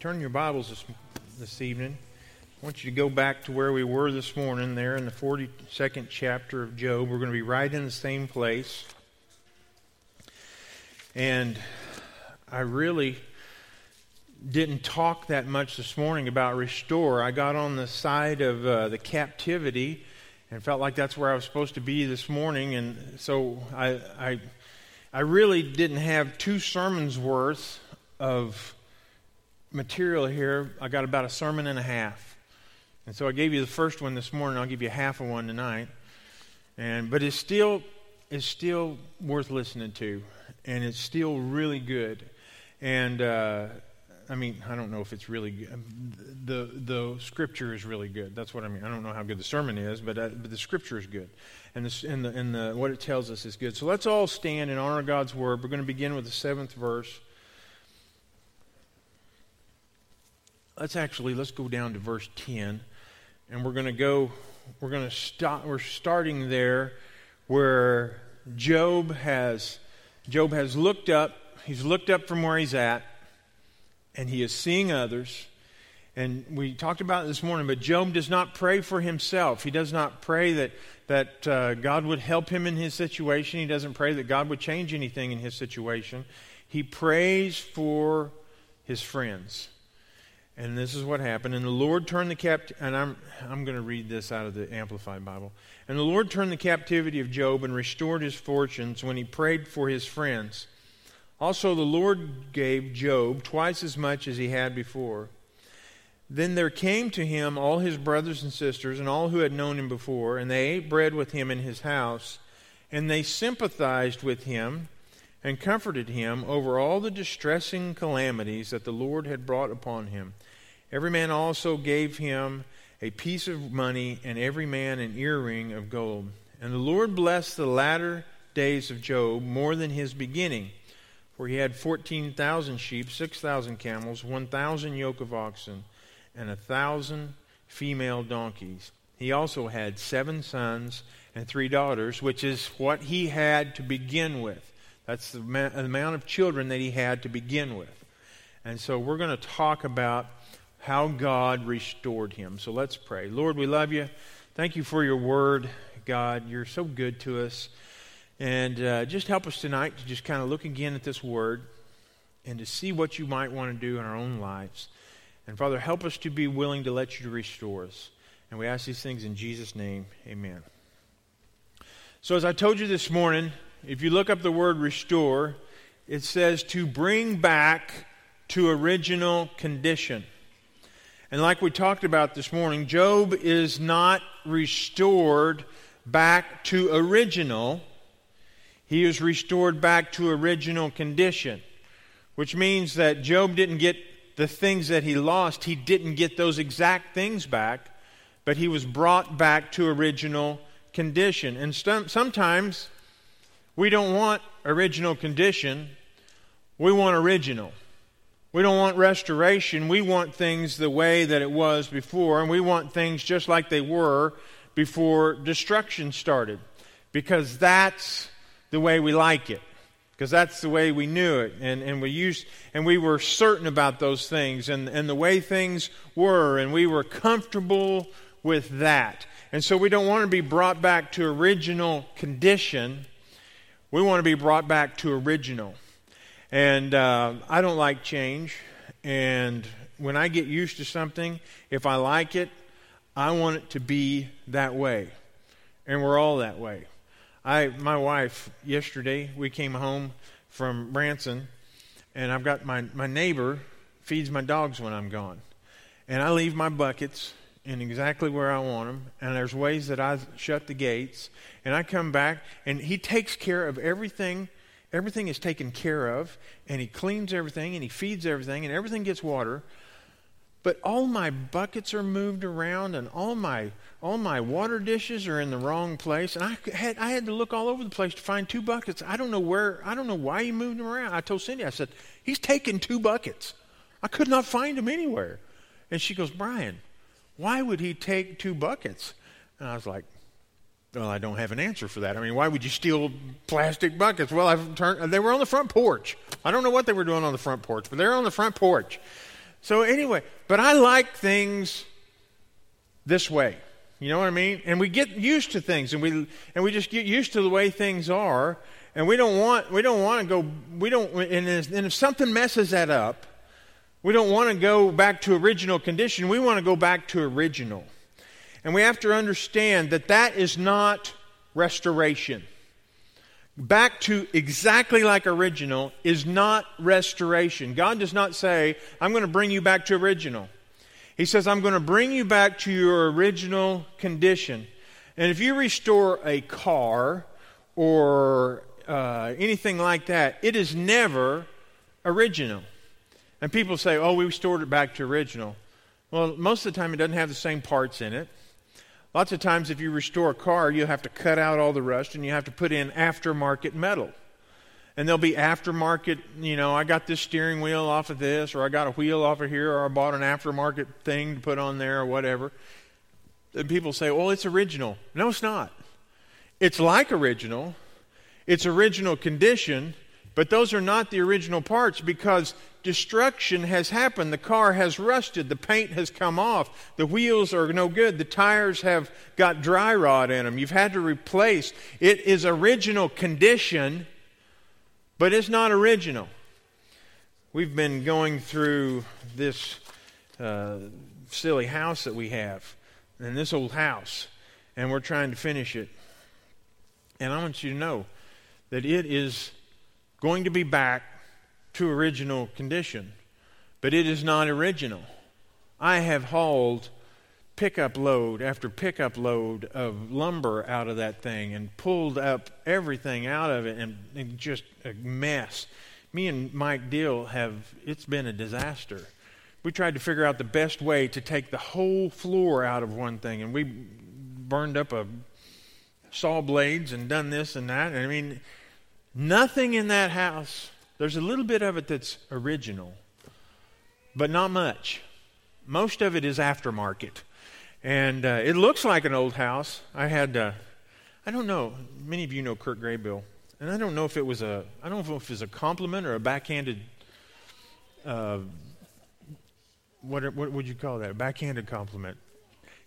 turn your Bibles this, this evening. I want you to go back to where we were this morning, there in the 42nd chapter of Job. We're going to be right in the same place. And I really didn't talk that much this morning about restore. I got on the side of uh, the captivity and felt like that's where I was supposed to be this morning. And so I, I, I really didn't have two sermons worth of material here. I got about a sermon and a half. And so I gave you the first one this morning. I'll give you half of one tonight. And but it's still it's still worth listening to, and it's still really good. And uh, I mean, I don't know if it's really good. The, the scripture is really good. That's what I mean. I don't know how good the sermon is, but, uh, but the scripture is good. And, this, and, the, and the, what it tells us is good. So let's all stand and honor God's word. We're going to begin with the seventh verse. Let's actually, let's go down to verse 10. And we're going to go, we're going to stop, we're starting there where Job has, Job has looked up. He's looked up from where he's at and he is seeing others. And we talked about it this morning, but Job does not pray for himself. He does not pray that, that uh, God would help him in his situation. He doesn't pray that God would change anything in his situation. He prays for his friends. And this is what happened. And the Lord turned the capt and I'm I'm going to read this out of the Amplified Bible. And the Lord turned the captivity of Job and restored his fortunes when he prayed for his friends. Also, the Lord gave Job twice as much as he had before. Then there came to him all his brothers and sisters and all who had known him before, and they ate bread with him in his house, and they sympathized with him and comforted him over all the distressing calamities that the Lord had brought upon him. Every man also gave him a piece of money, and every man an earring of gold. And the Lord blessed the latter days of Job more than his beginning for he had 14,000 sheep, 6,000 camels, 1,000 yoke of oxen, and a 1,000 female donkeys. He also had seven sons and three daughters, which is what he had to begin with. That's the amount of children that he had to begin with. And so we're going to talk about how God restored him. So let's pray. Lord, we love you. Thank you for your word, God. You're so good to us. And uh, just help us tonight to just kind of look again at this word and to see what you might want to do in our own lives. And Father, help us to be willing to let you restore us. And we ask these things in Jesus' name. Amen. So, as I told you this morning, if you look up the word restore, it says to bring back to original condition. And like we talked about this morning, Job is not restored back to original he is restored back to original condition, which means that Job didn't get the things that he lost, he didn't get those exact things back, but he was brought back to original condition. And sometimes we don't want original condition, we want original. We don't want restoration. We want things the way that it was before, and we want things just like they were before destruction started. Because that's the way we like it because that's the way we knew it and, and we used and we were certain about those things and, and the way things were and we were comfortable with that and so we don't want to be brought back to original condition we want to be brought back to original. And uh, i don't like change. And when i get used to something if i like it i want it to be that way. And we're all that way. I, my wife, yesterday, we came home from Branson, and I've got my, my neighbor feeds my dogs when I'm gone. And I leave my buckets in exactly where I want them, and there's ways that I shut the gates, and I come back, and he takes care of everything. Everything is taken care of, and he cleans everything, and he feeds everything, and everything gets water. But all my buckets are moved around, and all my all my water dishes are in the wrong place, and I had I had to look all over the place to find two buckets. I don't know where. I don't know why he moved them around. I told Cindy, I said, he's taken two buckets. I could not find them anywhere, and she goes, Brian, why would he take two buckets? And I was like, well, I don't have an answer for that. I mean, why would you steal plastic buckets? Well, I've turned. They were on the front porch. I don't know what they were doing on the front porch, but they're on the front porch. So, anyway, but I like things this way. You know what I mean? And we get used to things and we and we just get used to the way things are and we don't want we don't want to go we don't and if, and if something messes that up, we don't want to go back to original condition. We want to go back to original. And we have to understand that that is not restoration. Back to exactly like original is not restoration. God does not say, I'm going to bring you back to original. He says, I'm going to bring you back to your original condition. And if you restore a car or uh, anything like that, it is never original. And people say, oh, we restored it back to original. Well, most of the time it doesn't have the same parts in it. Lots of times, if you restore a car, you have to cut out all the rust and you have to put in aftermarket metal. And there'll be aftermarket, you know, I got this steering wheel off of this, or I got a wheel off of here, or I bought an aftermarket thing to put on there, or whatever. And people say, well, it's original. No, it's not. It's like original, it's original condition, but those are not the original parts because destruction has happened. The car has rusted. The paint has come off. The wheels are no good. The tires have got dry rot in them. You've had to replace. It is original condition, but it's not original. We've been going through this uh, silly house that we have, and this old house, and we're trying to finish it. And I want you to know that it is going to be back to original condition, but it is not original. I have hauled pickup load after pickup load of lumber out of that thing and pulled up everything out of it and, and just a mess. Me and Mike Deal have, it's been a disaster. We tried to figure out the best way to take the whole floor out of one thing, and we burned up a saw blades and done this and that. And I mean, nothing in that house there's a little bit of it that's original, but not much. Most of it is aftermarket. And uh, it looks like an old house. I had, uh, I don't know, many of you know Kurt Graybill. And I don't know if it was a, I don't know if it was a compliment or a backhanded, uh, what, what would you call that? A backhanded compliment.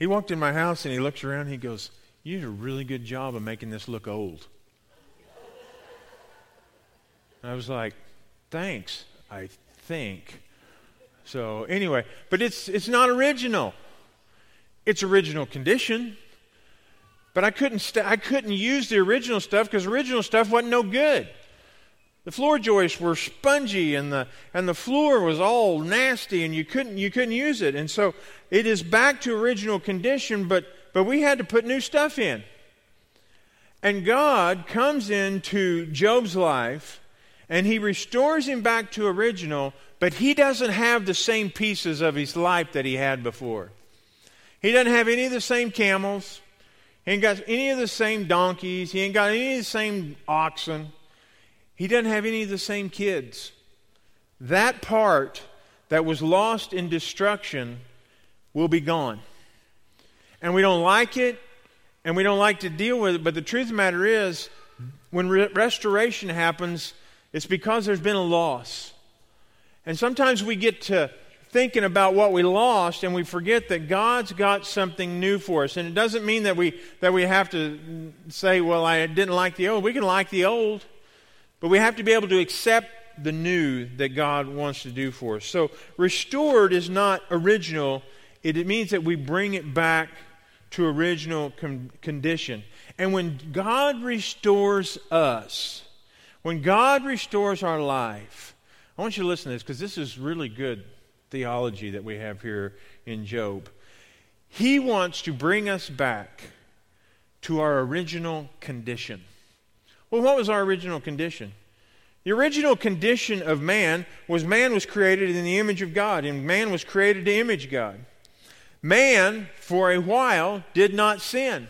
He walked in my house and he looks around and he goes, You did a really good job of making this look old. I was like, thanks, I think. So anyway, but it's it's not original. It's original condition. But I couldn't st- I couldn't use the original stuff because original stuff wasn't no good. The floor joists were spongy and the and the floor was all nasty and you couldn't you couldn't use it. And so it is back to original condition, but but we had to put new stuff in. And God comes into Job's life and he restores him back to original, but he doesn't have the same pieces of his life that he had before. He doesn't have any of the same camels. He ain't got any of the same donkeys. He ain't got any of the same oxen. He doesn't have any of the same kids. That part that was lost in destruction will be gone. And we don't like it, and we don't like to deal with it, but the truth of the matter is, when re- restoration happens, it's because there's been a loss. And sometimes we get to thinking about what we lost and we forget that God's got something new for us. And it doesn't mean that we, that we have to say, well, I didn't like the old. We can like the old, but we have to be able to accept the new that God wants to do for us. So, restored is not original, it, means that we bring it back to original condition. And when God restores us, when God restores our life, I want you to listen to this because this is really good theology that we have here in Job. He wants to bring us back to our original condition. Well, what was our original condition? The original condition of man was man was created in the image of God, and man was created to image God. Man, for a while, did not sin.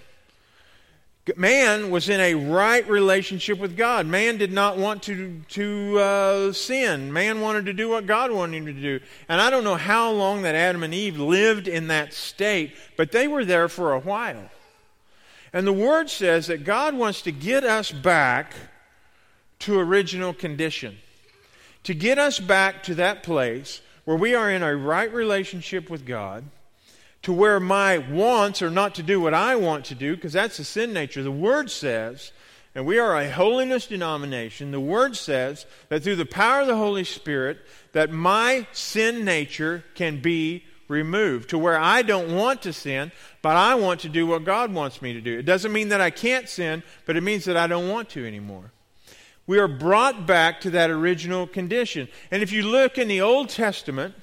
Man was in a right relationship with God. Man did not want to, to uh, sin. Man wanted to do what God wanted him to do. And I don't know how long that Adam and Eve lived in that state, but they were there for a while. And the Word says that God wants to get us back to original condition, to get us back to that place where we are in a right relationship with God, to where my wants are not to do what I want to do, because that's the sin nature. The Word says, and we are a holiness denomination, the Word says that through the power of the Holy Spirit, that my sin nature can be removed to where I don't want to sin, but I want to do what God wants me to do. It doesn't mean that I can't sin, but it means that I don't want to anymore. We are brought back to that original condition. And if you look in the Old Testament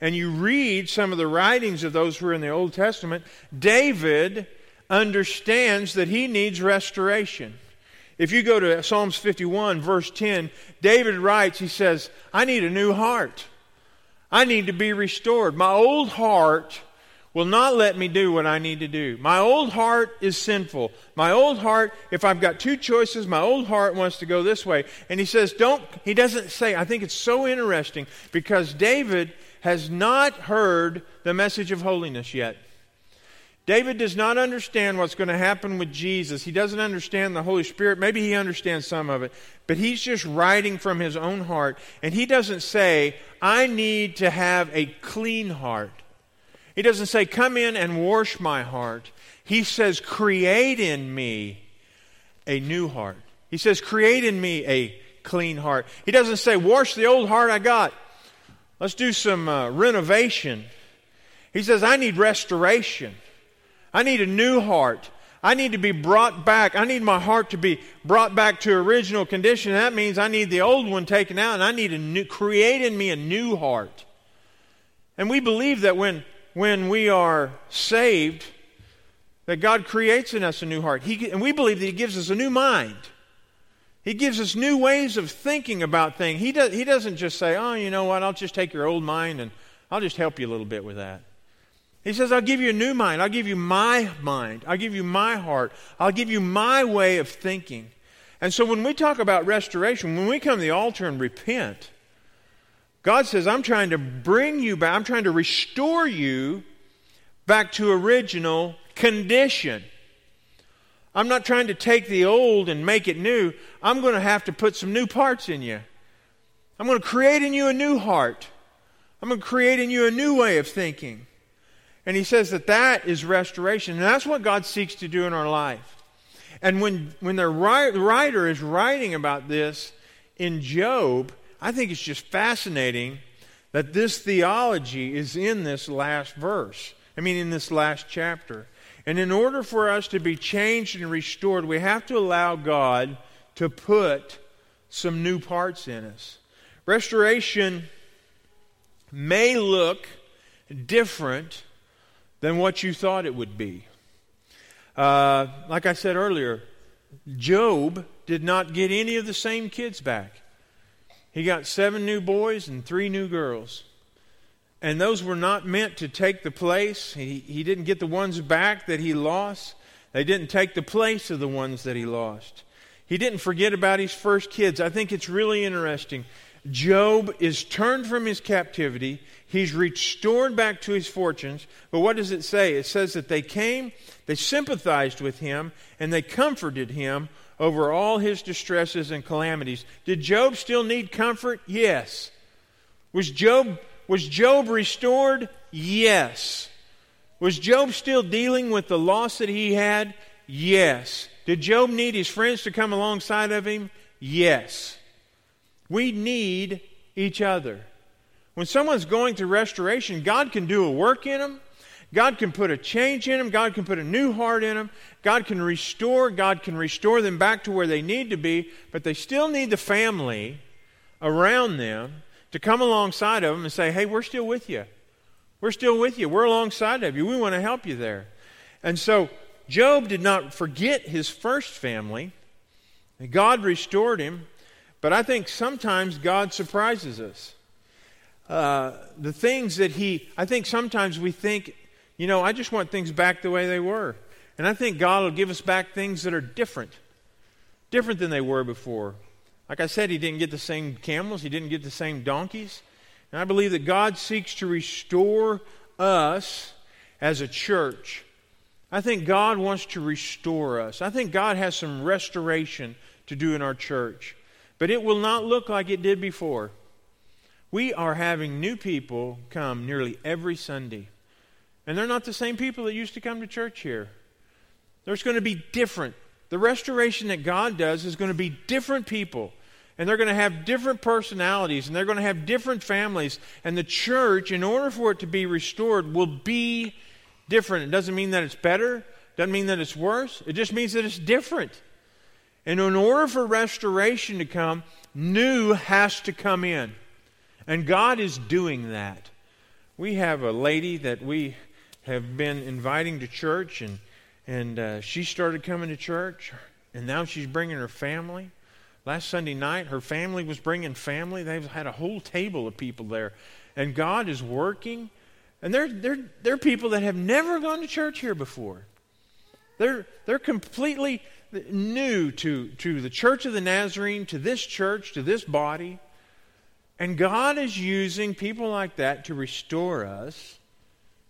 and you read some of the writings of those who are in the Old Testament, David understands that he needs restoration. If you go to Psalms 51, verse 10, David writes, he says, I need a new heart. I need to be restored. My old heart will not let me do what I need to do. My old heart is sinful. My old heart, if I've got two choices, my old heart wants to go this way. And he says, don't, he doesn't say, I think it's so interesting because David has not heard the message of holiness yet. David does not understand what's going to happen with Jesus. He doesn't understand the Holy Spirit. Maybe he understands some of it, but he's just writing from his own heart. And he doesn't say, I need to have a clean heart. He doesn't say, Come in and wash my heart. He says, Create in me a new heart. He says, Create in me a clean heart. He doesn't say, Wash the old heart I got. Let's do some uh, renovation. He says, I need restoration. I need a new heart. I need to be brought back. I need my heart to be brought back to original condition. That means I need the old one taken out and I need a new, create in me a new heart. And we believe that when, when we are saved, that God creates in us a new heart. He, and we believe that He gives us a new mind. He gives us new ways of thinking about things. He, does, he doesn't just say, oh, you know what, I'll just take your old mind and I'll just help you a little bit with that. He says, I'll give you a new mind. I'll give you my mind. I'll give you my heart. I'll give you my way of thinking. And so when we talk about restoration, when we come to the altar and repent, God says, I'm trying to bring you back, I'm trying to restore you back to original condition. I'm not trying to take the old and make it new. I'm going to have to put some new parts in you. I'm going to create in you a new heart. I'm going to create in you a new way of thinking. And he says that that is restoration. And that's what God seeks to do in our life. And when, when the writer is writing about this in Job, I think it's just fascinating that this theology is in this last verse. I mean, in this last chapter. And in order for us to be changed and restored, we have to allow God to put some new parts in us. Restoration may look different than what you thought it would be. Uh, like I said earlier, Job did not get any of the same kids back. He got seven new boys and three new girls. And those were not meant to take the place. He, he didn't get the ones back that he lost. They didn't take the place of the ones that he lost. He didn't forget about his first kids. I think it's really interesting. Job is turned from his captivity. He's restored back to his fortunes. But what does it say? It says that they came, they sympathized with him, and they comforted him over all his distresses and calamities. Did Job still need comfort? Yes. Was Job, was Job restored? Yes. Was Job still dealing with the loss that he had? Yes. Did Job need his friends to come alongside of him? Yes. We need each other. When someone's going through restoration, God can do a work in them. God can put a change in them. God can put a new heart in them. God can restore. God can restore them back to where they need to be, but they still need the family around them to come alongside of them and say, hey, we're still with you. We're still with you. We're alongside of you. We want to help you there. And so Job did not forget his first family. God restored him. But I think sometimes God surprises us. Uh, the things that He, I think sometimes we think, you know, I just want things back the way they were. And I think God will give us back things that are different, different than they were before. Like I said, He didn't get the same camels, He didn't get the same donkeys. And I believe that God seeks to restore us as a church. I think God wants to restore us. I think God has some restoration to do in our church but it will not look like it did before. We are having new people come nearly every Sunday. And they're not the same people that used to come to church here. There's going to be different. The restoration that God does is going to be different people. And they're going to have different personalities and they're going to have different families. And the church, in order for it to be restored, will be different. It doesn't mean that it's better, doesn't mean that it's worse. It just means that it's different. And in order for restoration to come, new has to come in. And God is doing that. We have a lady that we have been inviting to church, and, and uh, she started coming to church, and now she's bringing her family. Last Sunday night, her family was bringing family. They've had a whole table of people there. And God is working. And they're, they're, they're people that have never gone to church here before. They're, they're completely new to, to the Church of the Nazarene, to this church, to this body. And God is using people like that to restore us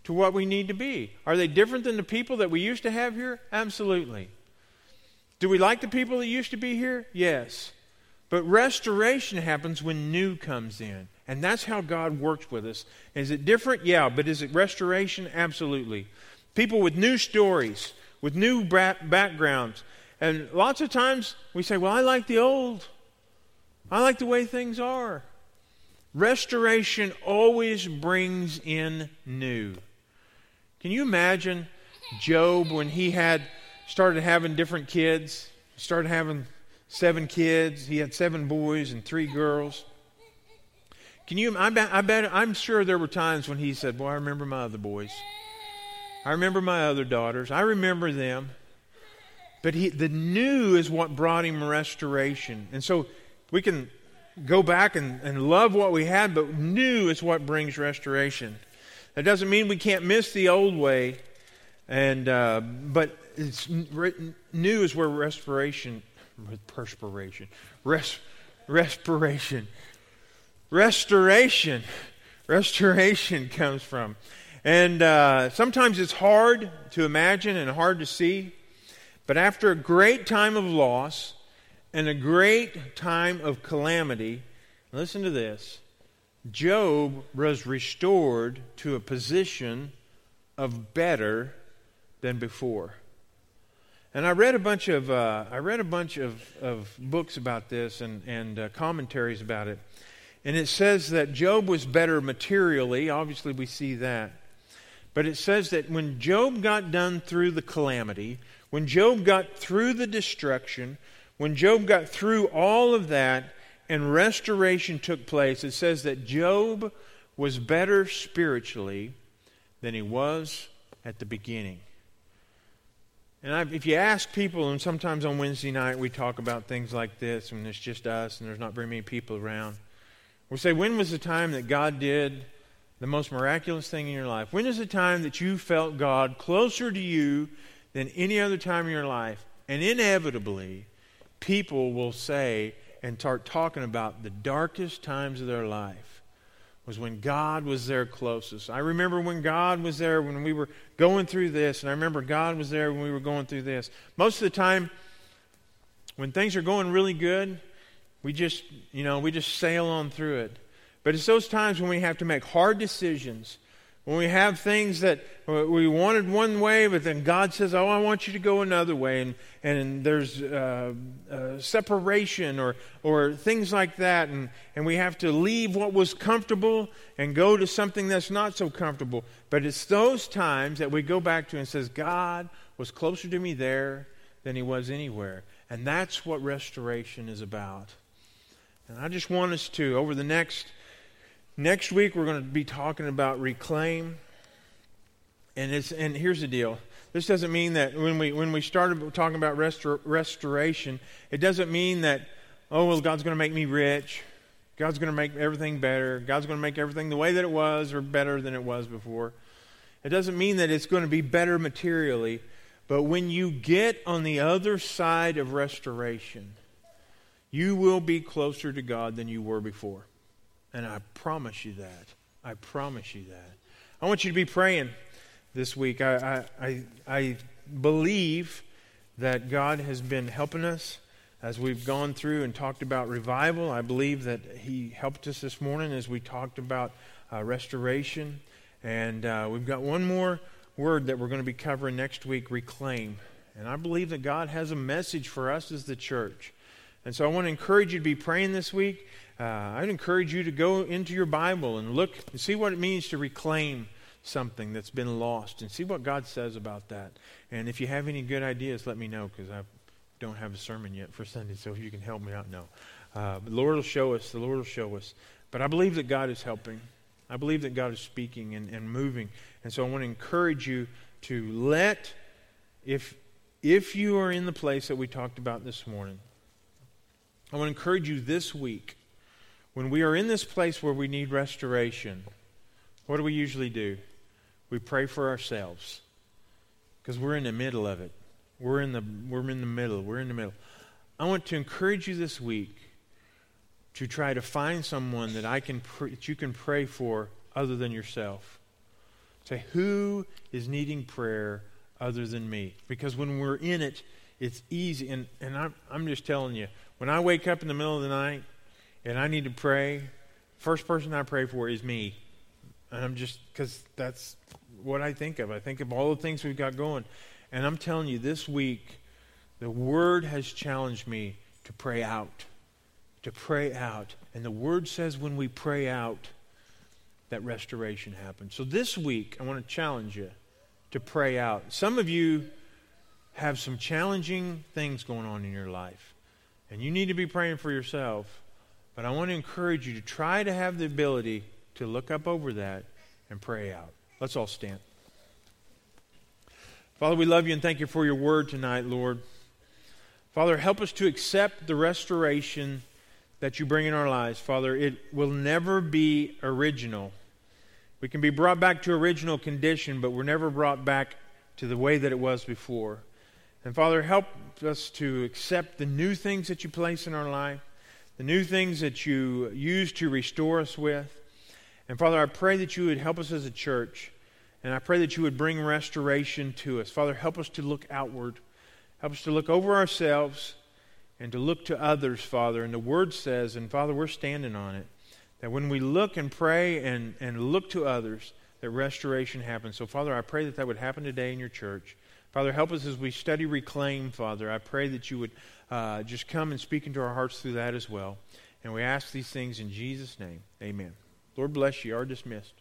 to what we need to be. Are they different than the people that we used to have here? Absolutely. Do we like the people that used to be here? Yes. But restoration happens when new comes in. And that's how God works with us. Is it different? Yeah. But is it restoration? Absolutely. People with new stories, with new backgrounds. And lots of times we say, well, I like the old. I like the way things are. Restoration always brings in new. Can you imagine Job when he had started having different kids? Started having seven kids. He had seven boys and three girls. Can you? I bet, I bet. I'm sure there were times when he said, "Boy, I remember my other boys. I remember my other daughters. I remember them." But he, the new is what brought him restoration, and so we can go back and, and love what we had, but new is what brings restoration. That doesn't mean we can't miss the old way, and uh, but it's new is where respiration, perspiration, res, respiration, restoration, restoration comes from. And uh, sometimes it's hard to imagine and hard to see, but after a great time of loss and a great time of calamity, listen to this Job was restored to a position of better than before. And I read a bunch of uh, I read a bunch of, of books about this and and uh, commentaries about it, and it says that Job was better materially. Obviously, we see that, but it says that when Job got done through the calamity, when Job got through the destruction, when Job got through all of that, and restoration took place, it says that Job was better spiritually than he was at the beginning. And I, if you ask people, and sometimes on Wednesday night we talk about things like this, and it's just us and there's not very many people around, we say, when was the time that God did the most miraculous thing in your life? When is the time that you felt God closer to you than any other time in your life? And inevitably, people will say and start talking about the darkest times of their life was when God was there closest. I remember when God was there when we were going through this, and I remember God was there when we were going through this. Most of the time, when things are going really good, we just, you know, we just sail on through it. But it's those times when we have to make hard decisions when we have things that we wanted one way, but then God says, Oh, I want you to go another way, and, and there's uh, uh, separation or, or things like that, and, and we have to leave what was comfortable and go to something that's not so comfortable. But it's those times that we go back to and says, God was closer to me there than he was anywhere. And that's what restoration is about. And I just want us to, over the next Next week, we're going to be talking about reclaim. And, it's, and here's the deal this doesn't mean that when we, when we started talking about restor- restoration, it doesn't mean that, oh, well, God's going to make me rich. God's going to make everything better. God's going to make everything the way that it was or better than it was before. It doesn't mean that it's going to be better materially. But when you get on the other side of restoration, you will be closer to God than you were before. And I promise you that. I promise you that. I want you to be praying this week. I, I, I, I believe that God has been helping us, as we've gone through and talked about revival. I believe that He helped us this morning as we talked about uh, restoration. And uh, we've got one more word that we're going to be covering next week reclaim. And I believe that God has a message for us as the church. And so I want to encourage you to be praying this week. Uh, I'd encourage you to go into your Bible and look and see what it means to reclaim something that's been lost and see what God says about that. And if you have any good ideas, let me know because I don't have a sermon yet for Sunday, so if you can help me out, no. Uh, the Lord will show us. The Lord will show us. But I believe that God is helping. I believe that God is speaking and, and moving. And so I want to encourage you to let, if, if you are in the place that we talked about this morning, I want to encourage you this week, when we are in this place where we need restoration, what do we usually do? We pray for ourselves because we're in the middle of it. We're in the we're in the middle. We're in the middle. I want to encourage you this week to try to find someone that I can pr- that you can pray for other than yourself. Say who is needing prayer other than me? Because when we're in it, it's easy. And and I'm I'm just telling you, when I wake up in the middle of the night and I need to pray, first person I pray for is me. And I'm just because that's what I think of. I think of all the things we've got going. And I'm telling you, this week, the Word has challenged me to pray out. To pray out. And the Word says when we pray out, that restoration happens. So this week, I want to challenge you to pray out. Some of you have some challenging things going on in your life, and you need to be praying for yourself. But I want to encourage you to try to have the ability to look up over that and pray out. Let's all stand. Father, we love you and thank you for your word tonight, Lord. Father, help us to accept the restoration that you bring in our lives. Father, it will never be original. We can be brought back to original condition, but we're never brought back to the way that it was before. And Father, help us to accept the new things that you place in our life, the new things that you use to restore us with. And Father, I pray that you would help us as a church and I pray that you would bring restoration to us. Father, help us to look outward. Help us to look over ourselves and to look to others, Father. And the Word says, and Father, we're standing on it, that when we look and pray and, and look to others, that restoration happens. So, Father, I pray that that would happen today in your church. Father, help us as we study Reclaim, Father. I pray that you would uh, just come and speak into our hearts through that as well. And we ask these things in Jesus' name. Amen. Lord bless you. You are dismissed.